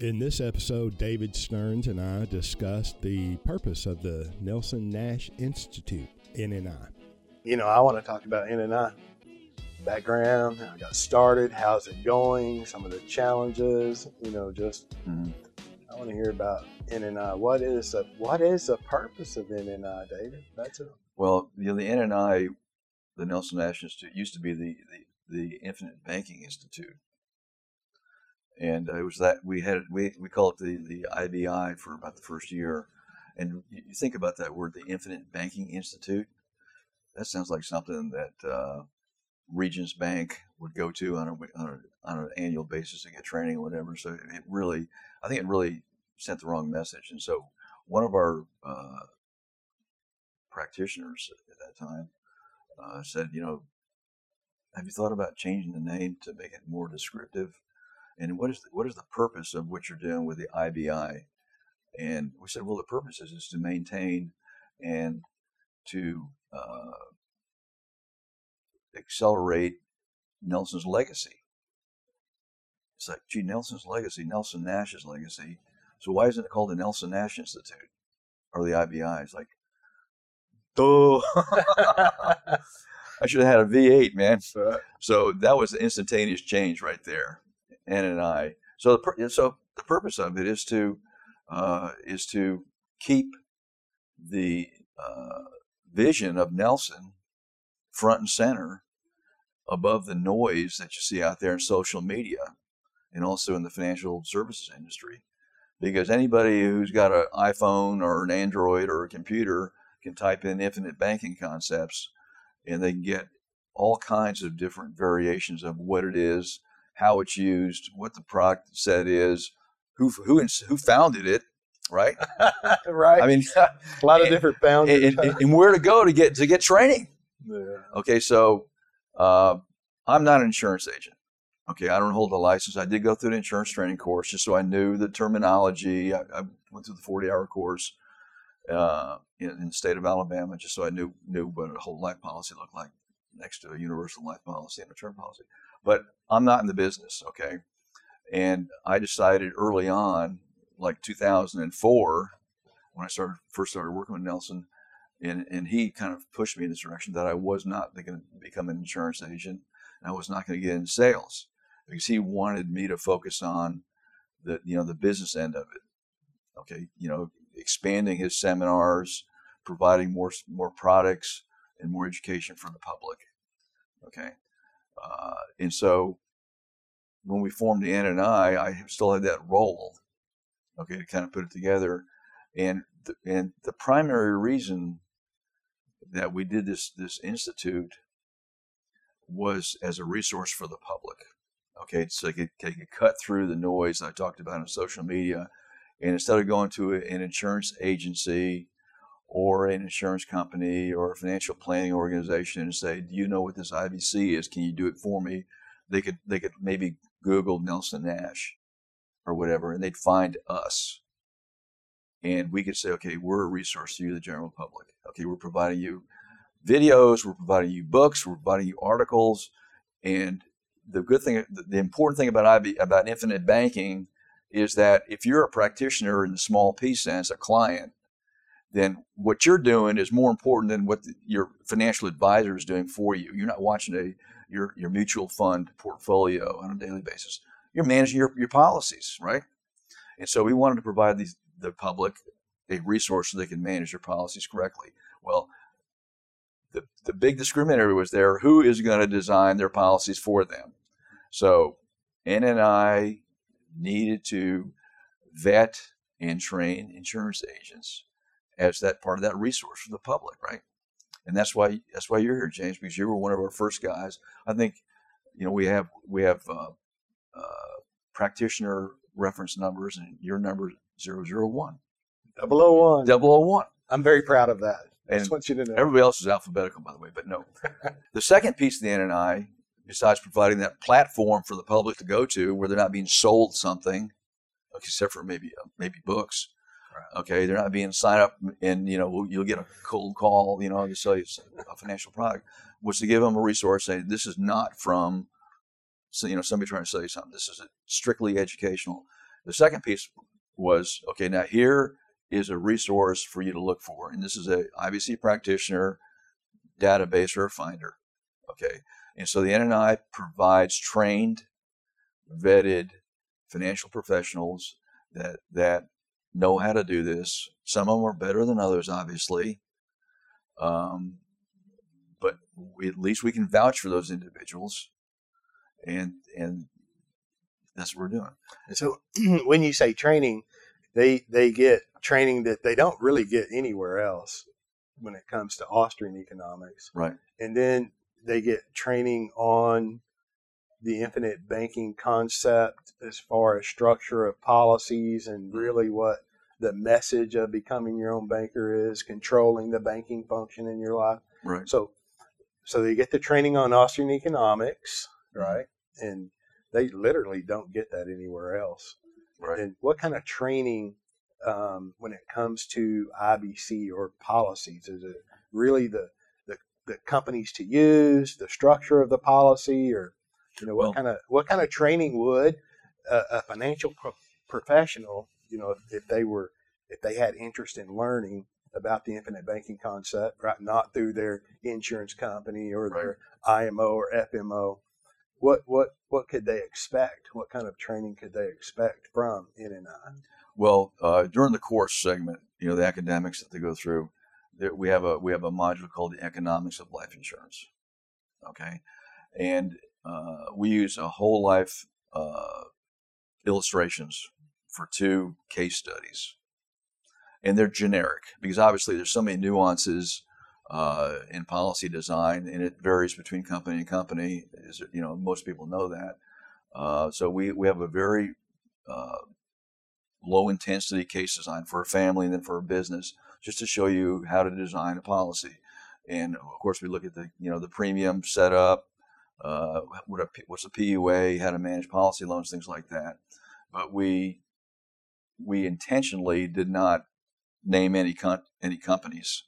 In this episode, David Stearns and I discussed the purpose of the Nelson Nash Institute, NNI. You know, I want to talk about NNI background, how I got started, how's it going, some of the challenges, you know, just Mhm. I want to hear about NNI. What is the what is the purpose of NNI, David? That's it. Well, you know, the NNI, the Nelson Nash Institute, used to be the, the, the Infinite Banking Institute. And it was that we had we we call it the, the IBI for about the first year. And you think about that word, the Infinite Banking Institute. That sounds like something that uh, Regions Bank would go to on a, on, a, on an annual basis to get training or whatever. So it really, I think it really sent the wrong message. And so one of our uh, practitioners at that time uh, said, you know, have you thought about changing the name to make it more descriptive? And what is the, what is the purpose of what you're doing with the IBI? And we said, well, the purpose is, is to maintain and to uh, accelerate Nelson's legacy. It's like, gee, Nelson's legacy, Nelson Nash's legacy. So why isn't it called the Nelson Nash Institute or the IBI? It's like, duh. I should have had a V8, man. So, So that was the instantaneous change right there, N and I. So the so the purpose of it is to uh, is to keep the uh, vision of Nelson front and center above the noise that you see out there in social media and also in the financial services industry. Because anybody who's got an iPhone or an Android or a computer can type in infinite banking concepts and they can get all kinds of different variations of what it is, how it's used, what the product set is, who who who founded it, right? right. I mean, a lot of and- different founders. and, and, and where to go to get to get training. yeah. Okay, so uh, I'm not an insurance agent. Okay, I don't hold a license. I did go through the insurance training course just so I knew the terminology. I, I went through the 40 hour course uh, in, in the state of Alabama just so I knew knew what a whole life policy looked like next to a universal life policy and a term policy. But I'm not in the business, okay? And I decided early on, like 2004, when I started first started working with Nelson, and, and he kind of pushed me in this direction that I was not going to become an insurance agent and I was not going to get in sales because he wanted me to focus on the you know the business end of it. Okay, you know, expanding his seminars, providing more more products and more education for the public. Okay, uh, and so when we formed the NNI I still had that role. Okay, to kind of put it together, and the, and the primary reason that we did this this institute was as a resource for the public. Okay, so they could, they could cut through the noise I talked about on social media, and instead of going to an insurance agency or an insurance company or a financial planning organization and say, "Do you know what this IBC is? Can you do it for me?" They could they could maybe Google Nelson Nash or whatever, and they'd find us and we could say, okay, we're a resource to you, the general public. Okay, we're providing you videos, we're providing you books, we're providing you articles, and the good thing, the important thing about IB, about infinite banking is that if you're a practitioner in the small P sense, a client, then what you're doing is more important than what the, your financial advisor is doing for you. You're not watching a your your mutual fund portfolio on a daily basis. You're managing your, your policies, right? And so we wanted to provide these the public a resource so they can manage their policies correctly. Well, the the big discriminator was there. Who is going to design their policies for them? So NNI needed to vet and train insurance agents as that part of that resource for the public, right? And that's why that's why you're here, James, because you were one of our first guys. I think, you know, we have we have uh, uh, practitioner reference numbers, and your number 001, 001. 001. I'm very proud of that. I just want you to know. Everybody else is alphabetical, by the way, but no. the second piece of the NNI, besides providing that platform for the public to go to where they're not being sold something, except for maybe uh, maybe books. Okay, they're not being signed up, and you know you'll get a cold call, you know, to sell you a financial product. Was to give them a resource. Say this is not from, you know, somebody trying to sell you something. This is strictly educational. the second piece was okay. Now here is a resource for you to look for, and this is a IBC practitioner database or a finder. Okay, and so the NNI provides trained, vetted financial professionals that that know how to do this. Some of them are better than others, obviously. Um, but we, at least we can vouch for those individuals, and and that's what we're doing. So when you say training, they they get training that they don't really get anywhere else when it comes to Austrian economics, Right. and then they get training on the infinite banking concept as far as structure of policies and really what the message of becoming your own banker is, controlling the banking function in your life. Right. So, so they get the training on Austrian economics, right? And they literally don't get that anywhere else. Right. And what kind of training, um, when it comes to IBC or policies, is it really the, the the companies to use, the structure of the policy, or you know what Well- kind of what kind of training would a, a financial pro- professional, you know, if, if they were if they had interest in learning about the infinite banking concept, right? Not through their insurance company or their IMO or FMO. What what what could they expect? What kind of training could they expect from NNI? Well, uh, during the course segment, you know, the academics that they go through, there, we have a we have a module called the economics of life insurance. Okay, and uh, we use a whole life uh, illustrations for two case studies, and they're generic because obviously there's so many nuances uh, in policy design, and it varies between company and company. Is you know most people know that. Uh, so we we have a very uh, low intensity case design for a family and then for a business, just to show you how to design a policy. And of course, we look at the you know the premium setup, uh, what a, what's a PUA, how to manage policy loans, things like that. But we we intentionally did not name any any companies.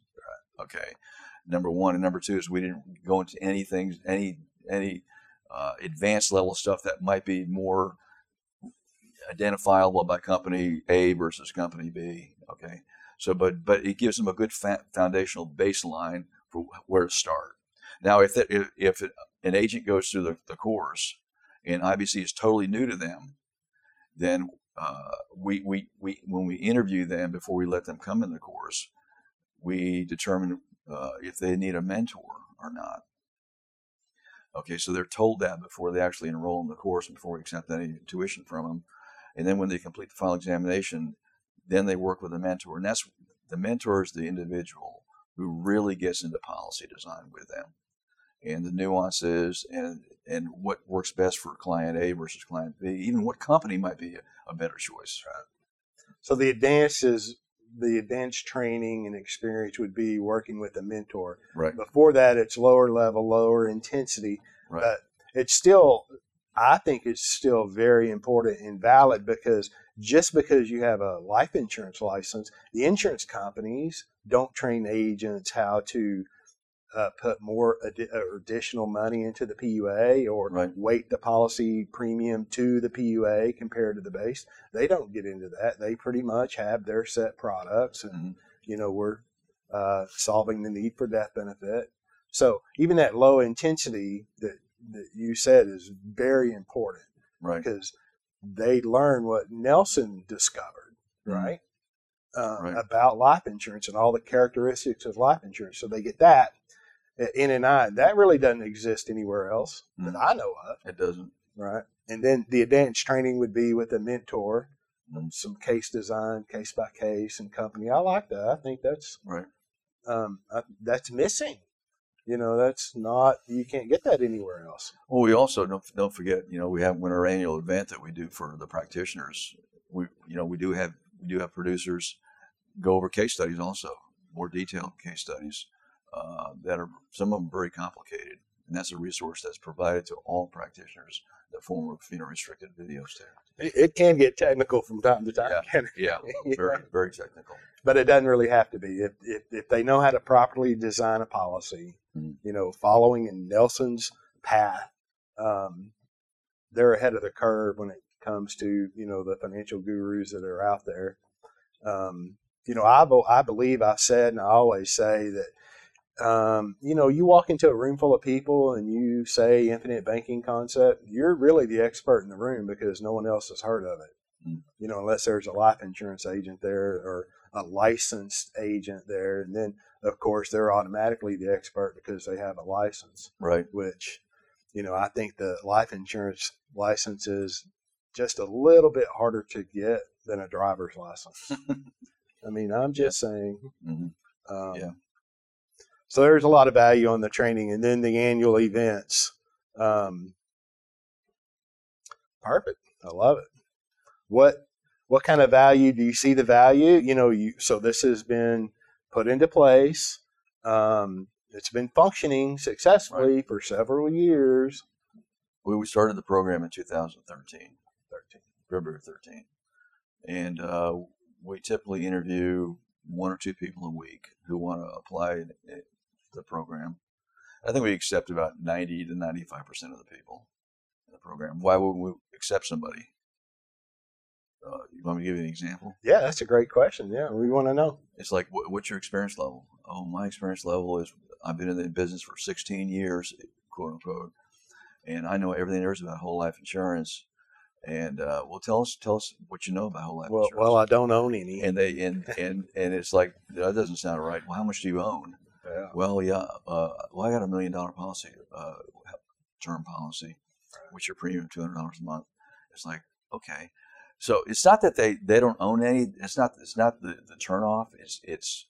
Okay, number one and number two is we didn't go into anything any any uh, advanced level stuff that might be more identifiable by company A versus company B. Okay, so but but it gives them a good fa- foundational baseline for where to start. Now, if that, if, if it, an agent goes through the, the course and IBC is totally new to them, then uh, we, we we when we interview them before we let them come in the course, we determine uh, if they need a mentor or not. Okay, so they're told that before they actually enroll in the course and before we accept any tuition from them. And then when they complete the final examination, then they work with a mentor. And that's the mentor is the individual who really gets into policy design with them and the nuances and and what works best for client A versus client B, even what company might be a, a better choice. So the advanced is the advanced training and experience would be working with a mentor. Right. Before that, it's lower level, lower intensity. Right. But it's still, I think it's still very important and valid because just because you have a life insurance license, the insurance companies don't train agents how to uh, put more addi- uh, additional money into the PUA or Right. weight the policy premium to the PUA compared to the base. They don't get into that. They pretty much have their set products, and Mhm. you know we're uh, solving the need for death benefit. So even that low intensity that that you said is very important Right. because they learn what Nelson discovered, Mhm. right? Uh, Right. About life insurance and all the characteristics of life insurance. So they get that at out. That really doesn't exist anywhere else that Mhm. I know of, It doesn't. right? And then the advanced training would be with a mentor, Mhm. some case design, case by case, and company. I like that. I think that's Right. um, I, that's missing. You know, that's not you can't get that anywhere else. Well, we also don't don't forget. You know, we have when our annual event that we do for the practitioners. We you know we do have we do have producers go over case studies also, more detailed case studies uh, that are some of them very complicated, and that's a resource that's provided to all practitioners the form of you know restricted videos too. It, it can get technical from time to time, Yeah. can it? Yeah, very very technical. but it doesn't really have to be. If, if, if they know how to properly design a policy, Mhm. you know, following in Nelson's path, um, they're ahead of the curve when it comes to you know the financial gurus that are out there. Um, you know, I I believe I said and I always say that. Um, you know, you walk into a room full of people and you say infinite banking concept, you're really the expert in the room because no one else has heard of it. Mm. You know, unless there's a life insurance agent there or a licensed agent there, and then of course they're automatically the expert because they have a license Right. which you know i think the life insurance license is just a little bit harder to get than a driver's license i mean i'm just saying hmm um, Yeah. So there's a lot of value on the training and then the annual events. Um, perfect. I love it. What what kind of value do you see the value? You know you so this has been put into place. Um, it's been functioning successfully for several years. We, we started the program in 2013. 13 February 13. And uh, we typically interview one or two people a week who want to apply the program. I think we accept about 90 to 95% of the people in the program. Why would we accept somebody? Uh, you want me to give you an example? yeah that's a great question yeah we want to know It's like, what, what's your experience level? Oh, my experience level is I've been in the business for 16 years, quote unquote, and I know everything there is about whole life insurance. And uh, well, tell us, tell us what you know about whole life well, insurance. well i don't own any and they and and and it's like that doesn't sound right. Well, how much do you own? Yeah. Well, yeah, uh, well, I got a million dollar policy, uh, term policy, which your premium two hundred dollars a month. It's like okay, so it's not that they they don't own any. It's not it's not the the turnoff. It's it's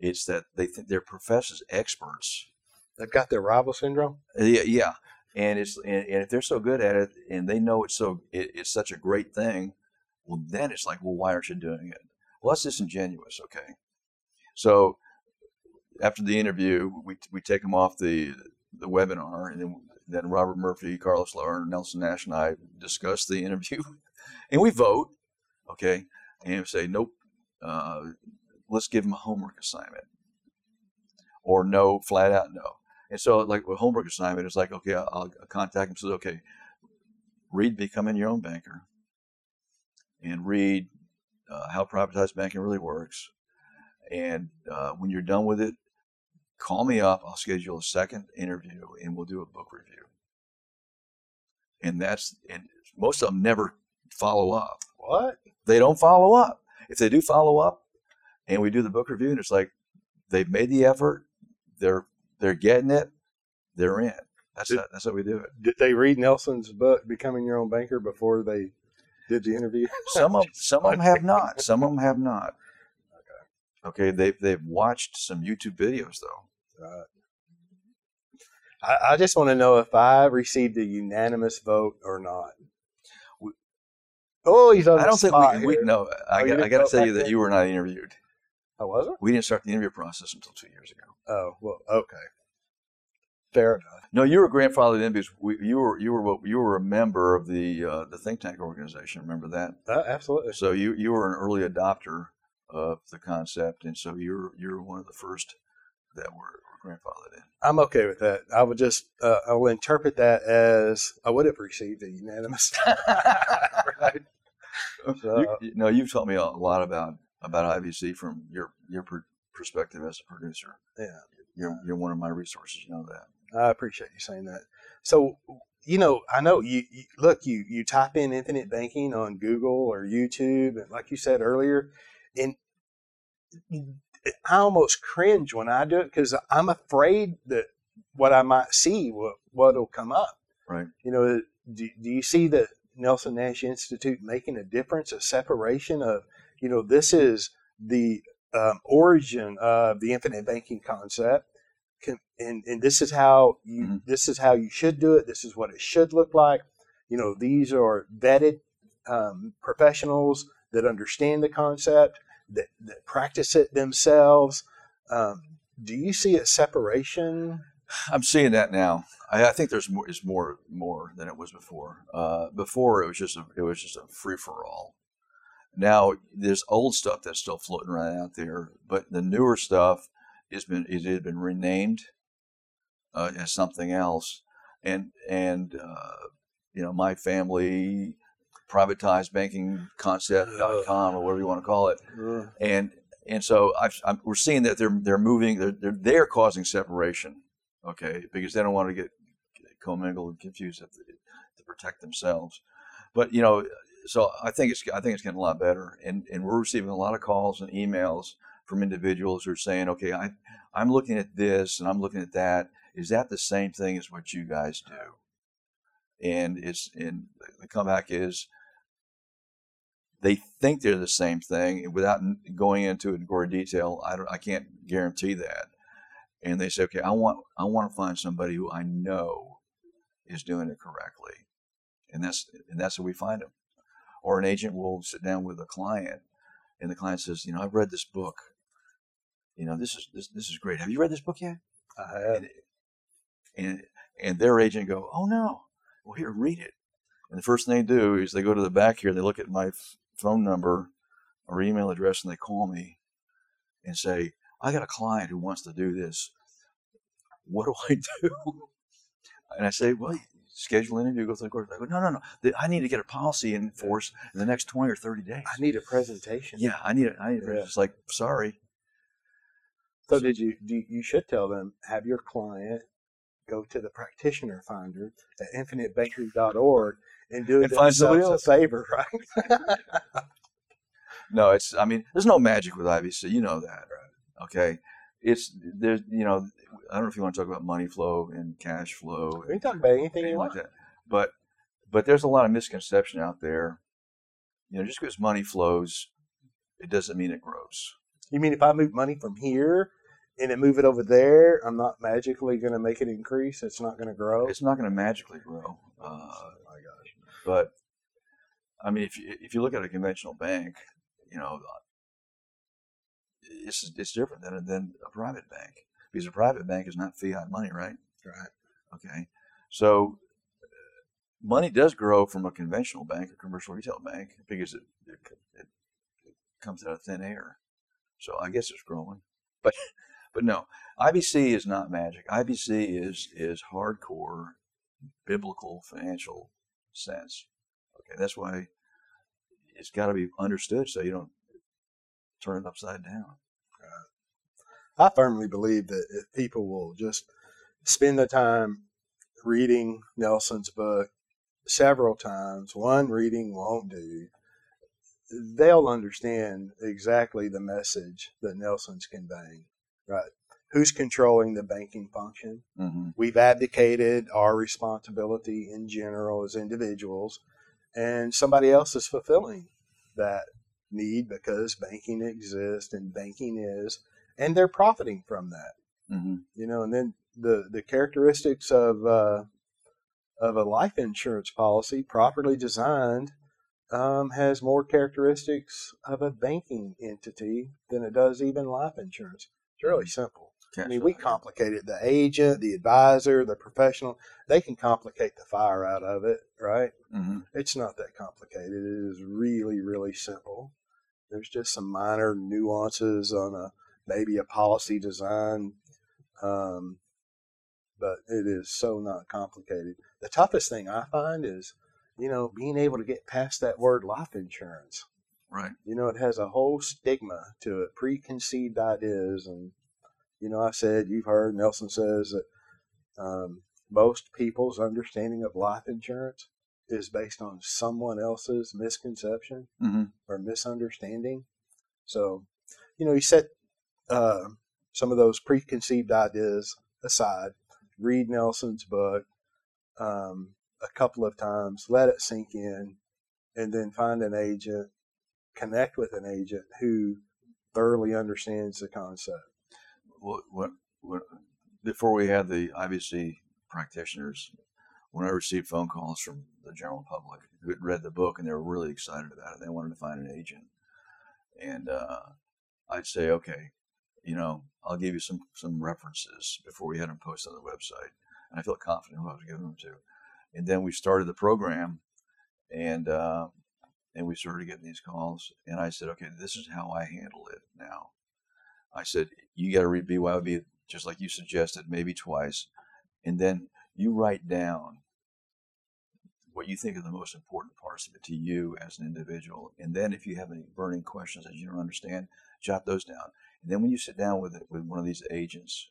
it's that they think they're professed as experts. they've got their rival syndrome Uh, Yeah, yeah. And it's and, and if they're so good at it and they know it's so it, it's such a great thing, well then it's like, well, why aren't you doing it? Well, that's disingenuous, okay. So after the interview, we we take them off the the webinar, and then then Robert Murphy, Carlos Lara, Nelson Nash, and I discuss the interview, and we vote, okay, and say nope, uh, let's give them a homework assignment, or no, flat out no. And so, like with homework assignment, it's like, okay, I'll, I'll contact him. Says, okay, read Becoming Your Own Banker, and read uh, How Privatized Banking Really Works. And uh, when you're done with it, call me up. I'll schedule a second interview, and we'll do a book review. And that's and most of them never follow up. what They don't follow up. If they do follow up, and we do the book review, and it's like they've made the effort, they're they're getting it, they're in. That's Did- how, that's how we do it. did they read nelson's book becoming your own banker before they did the interview Some of some of them have not. Some of them have not. Okay, they've they've watched some YouTube videos though. Right. I, I just want to know if I received a unanimous vote or not. Oh, he's on I the don't think we, we no. I, Oh, got, I got to tell you that you were not interviewed. I wasn't. We didn't start the interview process until two years ago. Oh, well, okay. Fair enough. No, you were grandfathered in because we, you were you were you were a member of the uh, the think tank organization. Remember that? Uh, absolutely. So you you were an early adopter of the concept, and so you're you're one of the first that were, were grandfathered in. I'm okay with that. I would just, uh, I will interpret that as I would have received a unanimous. right. So- you, know, you've taught me a lot about about IBC from your your per, perspective as a producer. Yeah. You're you're one of my resources. You know that. I appreciate you saying that. So, you know, I know you, you look, you, you type in infinite banking on Google or YouTube, and like you said earlier, and I almost cringe when I do it because I'm afraid that what I might see, what what'll come up. Right. You know, do, do you see the Nelson Nash Institute making a difference, a separation of, you know, this is the um, origin of the infinite banking concept, can, and and this is how you Mhm. this is how you should do it. This is what it should look like. You know, these are vetted um, professionals that understand the concept, that that practice it themselves. Um, do you see a separation? I'm seeing that now. I, I think there's more is more more than it was before. Uh, before it was just a, it was just a free for all. Now there's old stuff that's still floating around out there, but the newer stuff has been it had been renamed uh, as something else, and and uh, you know my family privatizedbankingconcept.com or whatever you want to call it. Uh, And and so I've, I'm, we're seeing that they're they're moving. They're, they're they're causing separation. Okay, because they don't want to get commingled and confused to, to protect themselves. But you know, so I think it's I think it's getting a lot better, and and we're receiving a lot of calls and emails from individuals who are saying, okay, I I'm looking at this and I'm looking at that. Is that the same thing as what you guys do? And it's and the comeback is they think they're the same thing without going into it in gory detail. I don't I can't guarantee that. And they say, okay, I want I want to find somebody who I know is doing it correctly, and that's and that's where we find them. Or an agent will sit down with a client, and the client says, you know, I've read this book. You know, this is this this is great. Have you read this book yet? I have. And and and their agent go, oh no, well here, read it. And the first thing they do is they go to the back here, they look at my phone number or email address, and they call me and say, I got a client who wants to do this. What do I do? And I say, well, schedule an interview, go through the course. I go, no, no, no. I need to get a policy in force in the next 20 or 30 days. I need a presentation. yeah, I need it. I need it. Yeah. It's like, sorry. So did you? Do you should tell them have your client go to the practitioner finder at infinitebanking.org and do And somebody themselves a favor, right? No, it's. I mean, there's no magic with IBC. You know that, right? okay? It's there's. You know, I don't know if you want to talk about money flow and cash flow, we can talk about anything you like want. that, but but there's a lot of misconception out there. You know, just because money flows, it doesn't mean it grows. You mean if I move money from here and then move it over there, I'm not magically going to make it increase? It's not going to grow. It's not going to magically grow. Uh, oh my gosh. but I mean, if you, if you look at a conventional bank, you know, it's it's different than than a private bank because a private bank is not fiat money, right? Right. Okay, so uh, money does grow from a conventional bank, a commercial retail bank, because it it, it, it comes out of thin air. So I guess it's growing, but but no, IBC is not magic. IBC is is hardcore biblical financial sense. Okay, that's why it's got to be understood so you don't turn it upside down. I firmly believe that if people will just spend the time reading Nelson's book several times, one reading won't do, they'll understand exactly the message that Nelson's conveying. Right. Who's controlling the banking function? Mm-hmm. We've abdicated our responsibility in general as individuals, and somebody else is fulfilling that need because banking exists and banking is, and they're profiting from that. Mm-hmm. You know, and then the the characteristics of uh, of a life insurance policy, properly designed, um, has more characteristics of a banking entity than it does even life insurance. Really simple. I mean, we complicate it. The agent, the advisor, the professional, they can complicate the fire out of it, right? Mm-hmm. It's not that complicated. It is really, really simple. There's just some minor nuances on a maybe a policy design, um, but it is so not complicated. The toughest thing I find is, you know, being able to get past that word life insurance. Right. You know, it has a whole stigma to it, preconceived ideas, and you know, I said you've heard Nelson says that um, most people's understanding of life insurance is based on someone else's misconception Mm-hmm. or misunderstanding. So, you know, you set uh, some of those preconceived ideas aside, read Nelson's book um, a couple of times, let it sink in, and then find an agent, connect with an agent who thoroughly understands the concept. What, what, what, before we had the IBC practitioners, when I received phone calls from the general public who had read the book and they were really excited about it, they wanted to find an agent, and uh, I'd say, okay, you know, I'll give you some some references before we had them posted on the website, and I felt confident who I was giving them to, and then we started the program, and uh, and we started getting these calls, and I said, okay, this is how I handle it now. I said, you got to read BYOB just like you suggested, maybe twice, and then you write down what you think are the most important parts of it to you as an individual. And then if you have any burning questions that you don't understand, jot those down. And then when you sit down with it, with one of these agents,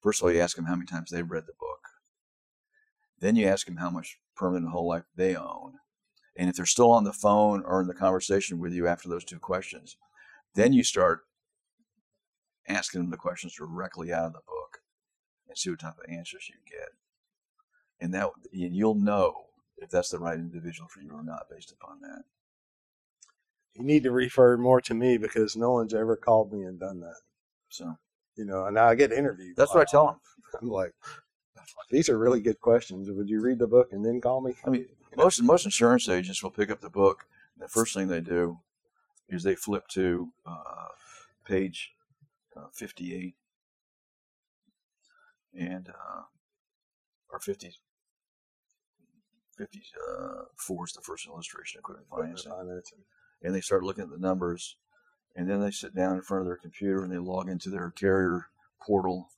first of all, you ask them how many times they've read the book. Then you ask them how much permanent whole life they own. And if they're still on the phone or in the conversation with you after those two questions, then you start asking them the questions directly out of the book and see what type of answers you get. And that you'll know if that's the right individual for you or not based upon that. You need to refer more to me because no one's ever called me and done that. So You know, and I get interviewed. that's what I tell them. I'm like, these are really good questions. Would you read the book and then call me? I mean, most most insurance agents will pick up the book. And the first thing they do is they flip to uh, page uh, 58 and uh, or 50 54 is the first illustration of equipment financing. Financing. and they start looking at the numbers and then they sit down in front of their computer and they log into their carrier portal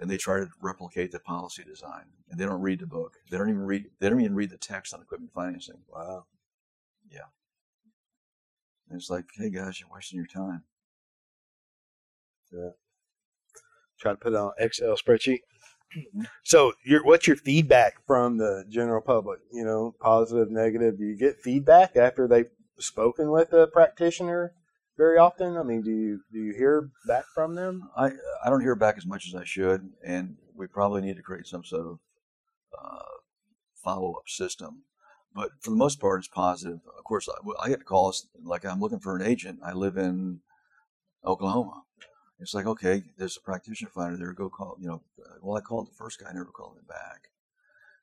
and they try to replicate the policy design and they don't read the book they don't even read they don't even read the text on equipment financing Wow. and it's like hey guys you're wasting your time Yeah. Try to put it on Excel spreadsheet. Mm-hmm. So, your what's your feedback from the general public? You know, positive, negative. Do you get feedback after they've spoken with a practitioner very often? I mean, do you do you hear back from them? i i don't hear back as much as i should and we probably need to create some sort of uh, follow-up system. But for the most part it's positive. Of course i, I get calls like i'm looking for an agent. I live in oklahoma. It's like okay there's a practitioner finder there. Go call you know well i called the first guy never called me back.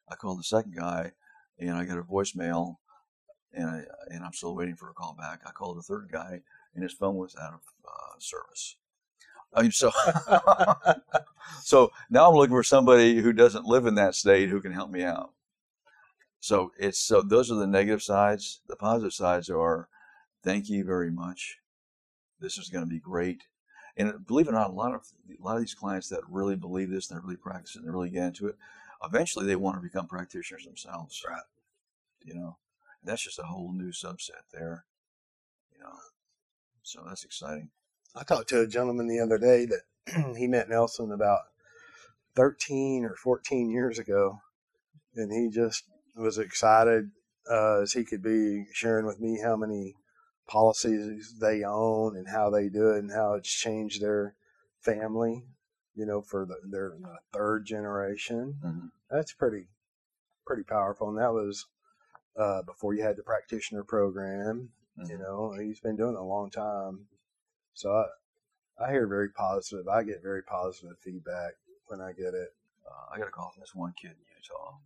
I called the second guy and i got a voicemail and I, and i'm still waiting for a call back. I called the third guy and his phone was out of uh, service I mean, so so now I'm looking for somebody who doesn't live in that state who can help me out. So it's so those are the negative sides. The positive sides are, thank you very much. This is going to be great. And believe it or not, a lot of a lot of these clients that really believe this, and they really practice it, and they really get into it. Eventually, they want to become practitioners themselves. Right. You know, that's just a whole new subset there. So that's exciting. I talked to a gentleman the other day that he met Nelson about 13 or 14 years ago, and he just was excited uh, as he could be sharing with me how many policies they own and how they do it and how it's changed their family, you know, for the, their uh, third generation. Mhm. That's pretty, pretty powerful. And that was uh, before you had the practitioner program. You Mhm. know, he's been doing it a long time. So I, I hear very positive. I get very positive feedback when I get it. uh, I got a call from this one kid in Utah.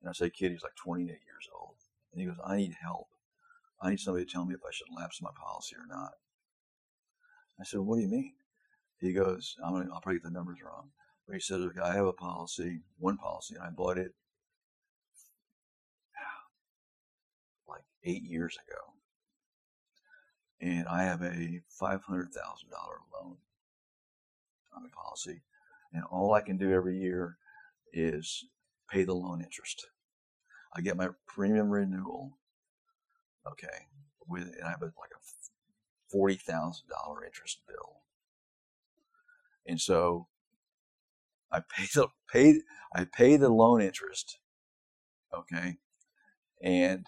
And I say kid, he's like 28 years old. And he goes, I need help. I need somebody to tell me if I should lapse my policy or not. I said, what do you mean? He goes, I'm gonna, I'll probably get the numbers wrong. But he says, okay, I have a policy, one policy, and I bought it like eight years ago. And I have a $500,000 loan on the policy. And all I can do every year is pay the loan interest. I get my premium renewal, okay, with and I have like a forty thousand dollar interest bill, and so I pay the pay I pay the loan interest, okay, and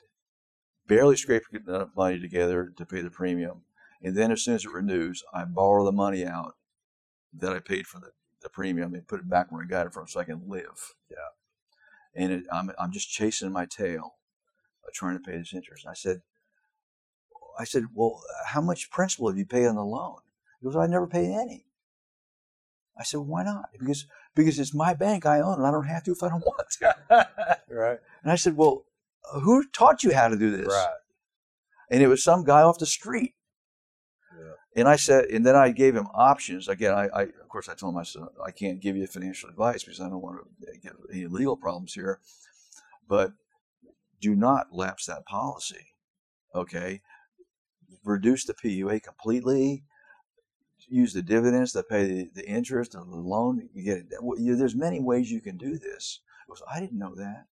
barely scrape enough money together to pay the premium, and then as soon as it renews, I borrow the money out that I paid for the, the premium and put it back where I got it from, so I can live. Yeah. And it, I'm I'm just chasing my tail, uh, trying to pay this interest. And I said, I said, well, how much principal have you paid on the loan? He goes, I never paid any. I said, why not? Because because it's my bank, I own and I don't have to if I don't want to. right. And I said, well, who taught you how to do this? Right. and it was some guy off the street. Yeah. And I said, and then I gave him options. Again, I, I of course I told him I said I can't give you financial advice because I don't want to eh, get any legal problems here. But do not lapse that policy. Okay, reduce the PUA completely. Use the dividends to pay the, the interest of the loan. You get it. There's many ways you can do this. I didn't know that.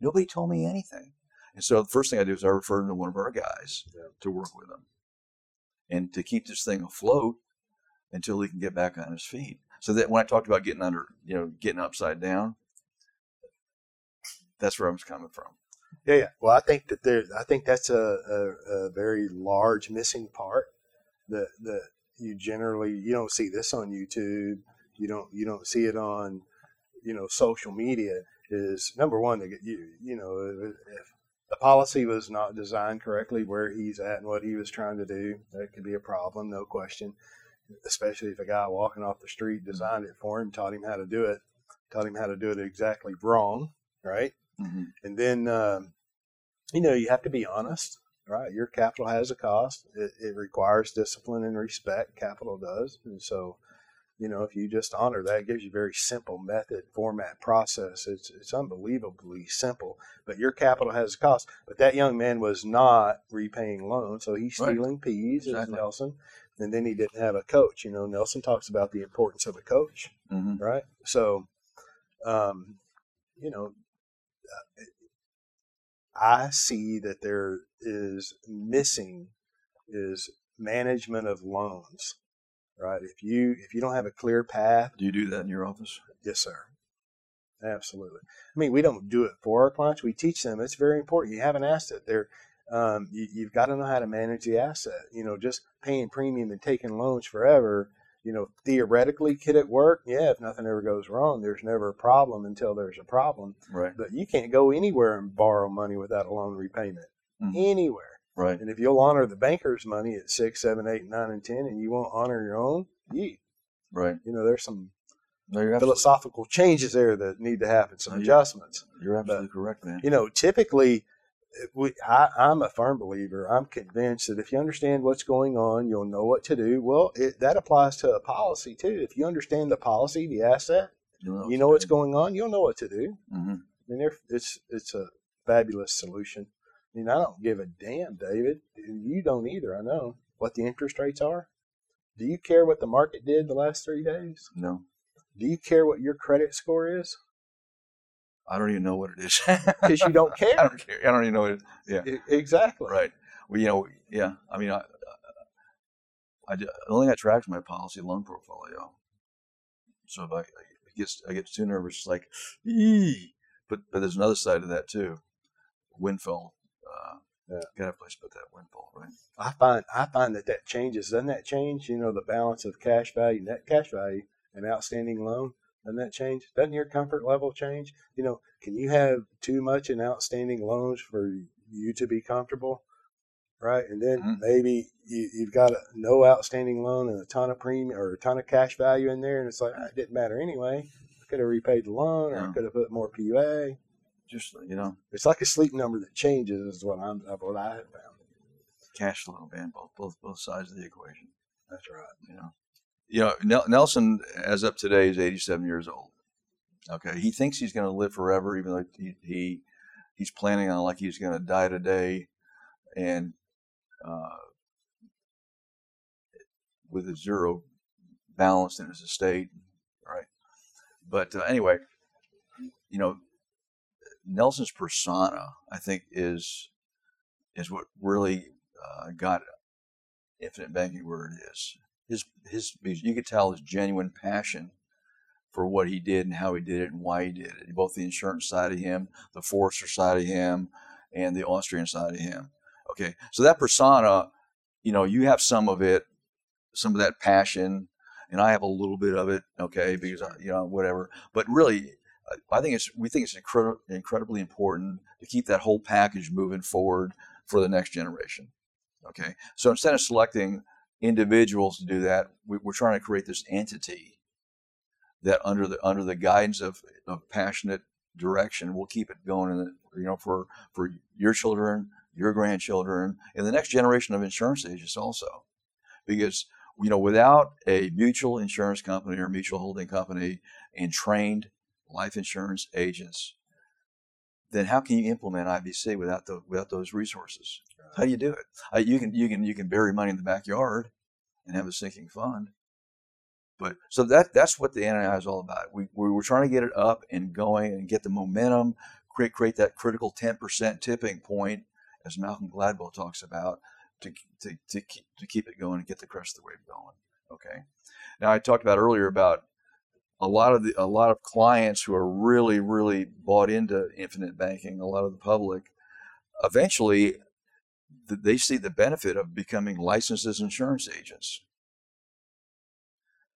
Nobody told me anything. And so the first thing I do is I refer to one of our guys Yeah. to work with him and to keep this thing afloat until he can get back on his feet. So that when I talked about getting under, you know, getting upside down, that's where I was coming from. Yeah, yeah. Well, I think that there, I think that's a, a, a very large missing part that that you generally you don't see this on YouTube. You don't you don't see it on you know social media. Is number one that you you know if the policy was not designed correctly where he's at and what he was trying to do, that could be a problem, no question. Especially if a guy walking off the street designed it for him, taught him how to do it, taught him how to do it exactly wrong, right? Mm-hmm. And then, um, you know, you have to be honest, right? Your capital has a cost. It, it requires discipline and respect. Capital does. And so, you know, if you just honor that, it gives you a very simple method, format, process. It's, it's unbelievably simple. But your capital has a cost. But that young man was not repaying loans. So he's Right. stealing peas, Exactly. Nelson. And then he didn't have a coach. You know, Nelson talks about the importance of a coach Mm-hmm. right? So, um, you know, uh, I see that there is missing is management of loans, right? If you if you don't have a clear path, Do you do that in your office? yes, sir, absolutely. I mean, we don't do it for our clients; we teach them. It's very important. You have an asset there. Um, you, you've got to know how to manage the asset. You know, just paying premium and taking loans forever you know, theoretically, could it work? Yeah, if nothing ever goes wrong, there's never a problem until there's a problem. Right. But you can't go anywhere and borrow money without a loan repayment. Mhm. Anywhere. Right. And if you'll honor the banker's money at six, seven, eight, nine, and ten, and you won't honor your own, you, Right. you know, there's some No, philosophical changes there that need to happen, some No, adjustments. you're absolutely correct, man. You know, typically, we, I, I'm a firm believer. I'm convinced that if you understand what's going on, you'll know what to do. Well, it, that applies to a policy too. If you understand the policy, the asset, You you know what's going on, you'll know what to do. hmm I mean, it's it's a fabulous solution. I mean, I don't give a damn, David. You don't either. I know what the interest rates are. Do you care what the market did the last three days? No, Do you care what your credit score is? I don't even know what it is. Because you don't care. I don't care. I don't even know what it is. Yeah. Exactly. Right. Well, you know, yeah. I mean, I, I, the only thing I track is my policy loan portfolio. So if I, I get, I get too nervous, it's like, ee. But but there's another side of that too. Windfall. Uh, Yeah. Got a place to put that windfall, right? I find I find that that changes. Doesn't that change? You know, the balance of cash value, net cash value, and outstanding loan. Doesn't that change? Doesn't your comfort level change? You know, can you have too much in outstanding loans for you to be comfortable? Right, and then Mhm. maybe you, you've got a, no outstanding loan and a ton of premium or a ton of cash value in there, and it's like ah, it didn't matter anyway. I could have repaid the loan, or I Yeah. could have put more PUA. Just you know, It's like a sleep number that changes. Is what I'm what I have found. cash flow, man. Both both both sides of the equation. That's right. you know. You know, Nel- Nelson, as up today, is 87 years old. Okay, he thinks he's going to live forever, even though he, he he's planning on like he's going to die today, and uh, with a zero balance in his estate, right? But uh, anyway, you know, Nelson's persona, I think, is is what really uh, got infinite banking where it is his his you could tell his genuine passion for what he did and how he did it and why he did it. Both the insurance side of him, the Forester side of him, and the Austrian side of him. Okay, so that persona, you know, you have some of it, some of that passion, and I have a little bit of it. Okay, because I, you know whatever. But really, I think it's we think it's incredible, incredibly important to keep that whole package moving forward for the next generation. Okay, so instead of selecting individuals to do that. We, we're trying to create this entity that, under the under the guidance of, of passionate direction, will keep it going. In the, you know, for for your children, your grandchildren, and the next generation of insurance agents also, because you know, without a mutual insurance company or mutual holding company and trained life insurance agents, then how can you implement IBC without the without those resources? How do you do it? Uh, you can you can you can bury money in the backyard and have a sinking fund. But so that that's what the NNI is all about. We we were trying to get it up and going and get the momentum, create create that critical 10% tipping point, as Malcolm Gladwell talks about, to to to keep, to keep it going and get the crest of the wave going. Okay. Now I talked about earlier about a lot of the a lot of clients who are really really bought into infinite banking. A lot of the public, eventually, they see the benefit of becoming licensed as insurance agents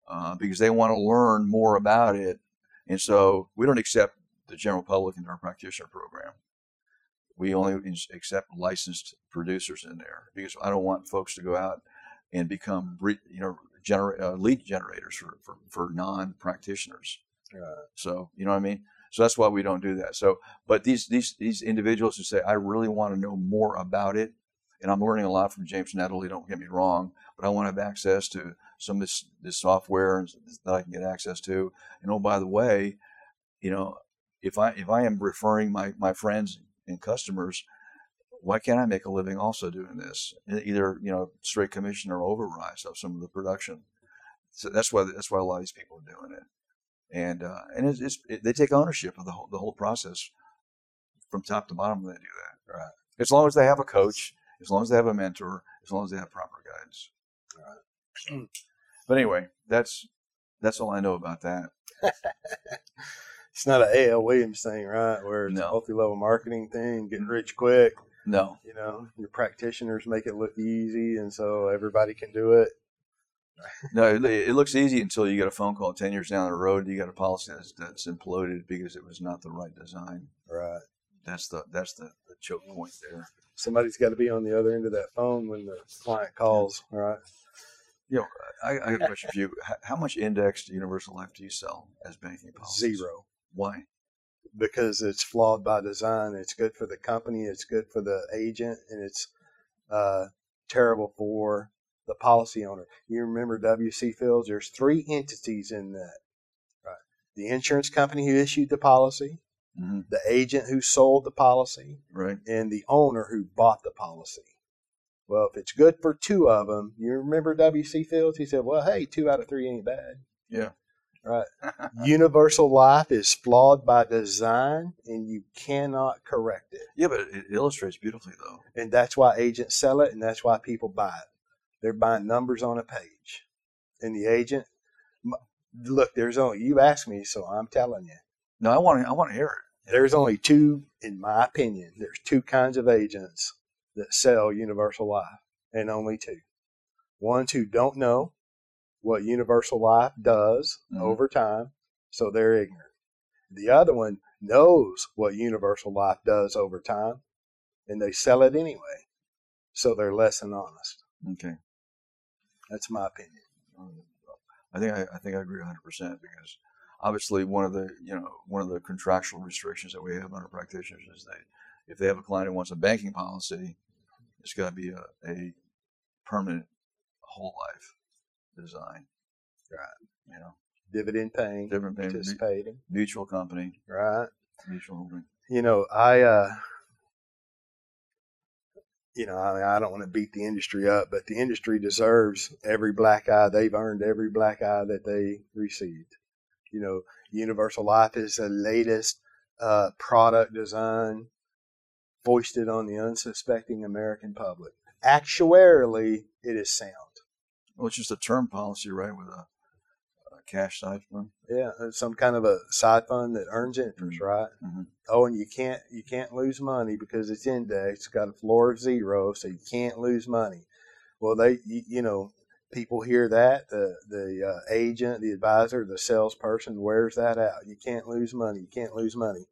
uh, because they want to learn more about it. And so we don't accept the general public into our practitioner program. We only accept licensed producers in there because I don't want folks to go out and become, you know, gener- uh, lead generators for, for, for non practitioners. So, you know what I mean? So that's why we don't do that. So, but these, these, these individuals who say, I really want to know more about it, and I'm learning a lot from James Natalie. don't get me wrong, but I want to have access to some of this, this software that I can get access to. And oh, by the way, you know, if I if I am referring my my friends and customers, why can't I make a living also doing this? Either you know straight commission or overrise of some of the production. So that's why that's why a lot of these people are doing it, and uh, and it's, it's it, they take ownership of the whole the whole process from top to bottom. They do that right as long as they have a coach, as long as they have a mentor, as long as they have proper guidance. Right. But anyway, that's that's all I know about that. it's not an A.L. Williams thing, right? Where it's no. a multi-level marketing thing, getting rich quick. No. You know, your practitioners make it look easy, and so everybody can do it. no, it, it, looks easy until you get a phone call ten years down the road. You got a policy that's, that's imploded because it was not the right design. Right. That's the that's the, the choke point there. Somebody's got to be on the other end of that phone when the client calls. Right. You know, I, I have a question for you. How much indexed universal life do you sell as banking policy? Zero. Why? Because it's flawed by design. It's good for the company. It's good for the agent, and it's uh, terrible for the policy owner. You remember WC Fields? There's three entities in that. Right. The insurance company who issued the policy, mm-hmm. the agent who sold the policy, right, and the owner who bought the policy. Well, if it's good for two of them, you remember W.C. Fields? He said, well, hey, two out of three ain't bad. Yeah. Right. Universal life is flawed by design and you cannot correct it. Yeah, but it illustrates beautifully, though. And that's why agents sell it and that's why people buy it. They're buying numbers on a page. And the agent, look, there's only, you asked me, so I'm telling you. No, I want to, I want to hear it. There's only two, in my opinion, there's two kinds of agents that sell universal life, and only two. Ones who don't know what universal life does mm-hmm. over time, so they're ignorant. The other one knows what universal life does over time, and they sell it anyway, so they're less than honest. Okay, that's my opinion. I think I, I think I agree 100 percent because obviously one of the you know one of the contractual restrictions that we have on our practitioners is that if they have a client who wants a banking policy, it's got to be a, a permanent whole life design. Right. You know, dividend paying, dividend paying, participating, mutual company. Right. Mutual holding. You know, I, uh, you know, I, I don't want to beat the industry up, but the industry deserves every black eye. They've earned every black eye that they received. You know, Universal Life is the latest uh, product design foisted on the unsuspecting American public. Actuarially, it is sound. Well, it's just a term policy, right, with a, a cash side fund. Yeah, some kind of a side fund that earns interest, mm-hmm. right? Mm-hmm. Oh, and you can't you can't lose money because it's indexed. It's got a floor of zero, so you can't lose money. Well, they you, you know people hear that the the uh, agent, the advisor, the salesperson wears that out. You can't lose money. You can't lose money.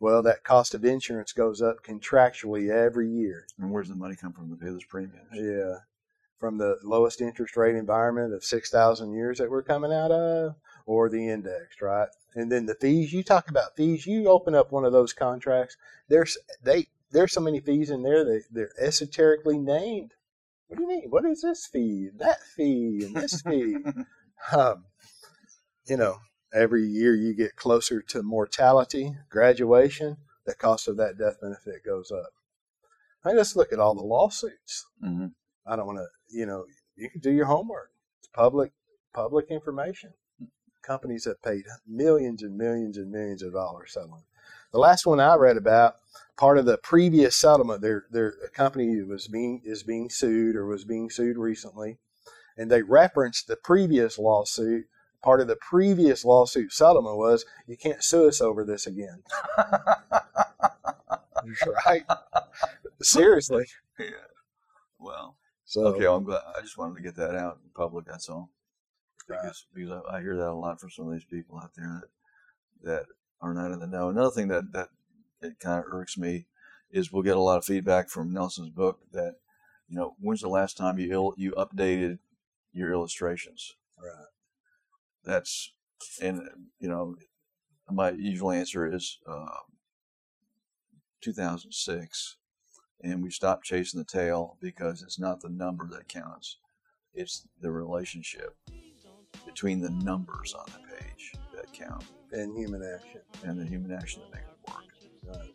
Well, that cost of insurance goes up contractually every year. And where's the money come from to pay those premiums? Yeah, from the lowest interest rate environment of six thousand years that we're coming out of, or the indexed, right? And then the fees. You talk about fees. You open up one of those contracts. There's they there's so many fees in there that they're esoterically named. What do you mean? What is this fee? That fee and this fee. um, you know, every year you get closer to mortality, graduation, the cost of that death benefit goes up. I just look at all the lawsuits. Mm-hmm. I don't want to, you know, you can do your homework. It's public, public information. Companies have paid millions and millions and millions of dollars settling. the last one I read about, part of the previous settlement, their their a company was being is being sued or was being sued recently, and they referenced the previous lawsuit. Part of the previous lawsuit settlement was you can't sue us over this again. right? Seriously. Yeah. Well, So okay. Well, I'm glad. I just wanted to get that out in public. That's all. Because because I, I hear that a lot from some of these people out there that that are not in the know. Another thing that that it kind of irks me is we'll get a lot of feedback from Nelson's book that you know when's the last time you il- you updated your illustrations. Right. That's and you know my usual answer is um, 2006, and we stop chasing the tail because it's not the number that counts; it's the relationship between the numbers on the page that count and human action. and the human action that makes it work. Right.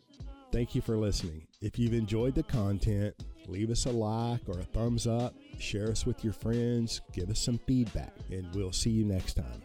Thank you for listening. If you've enjoyed the content, leave us a like or a thumbs up, share us with your friends, give us some feedback, and we'll see you next time.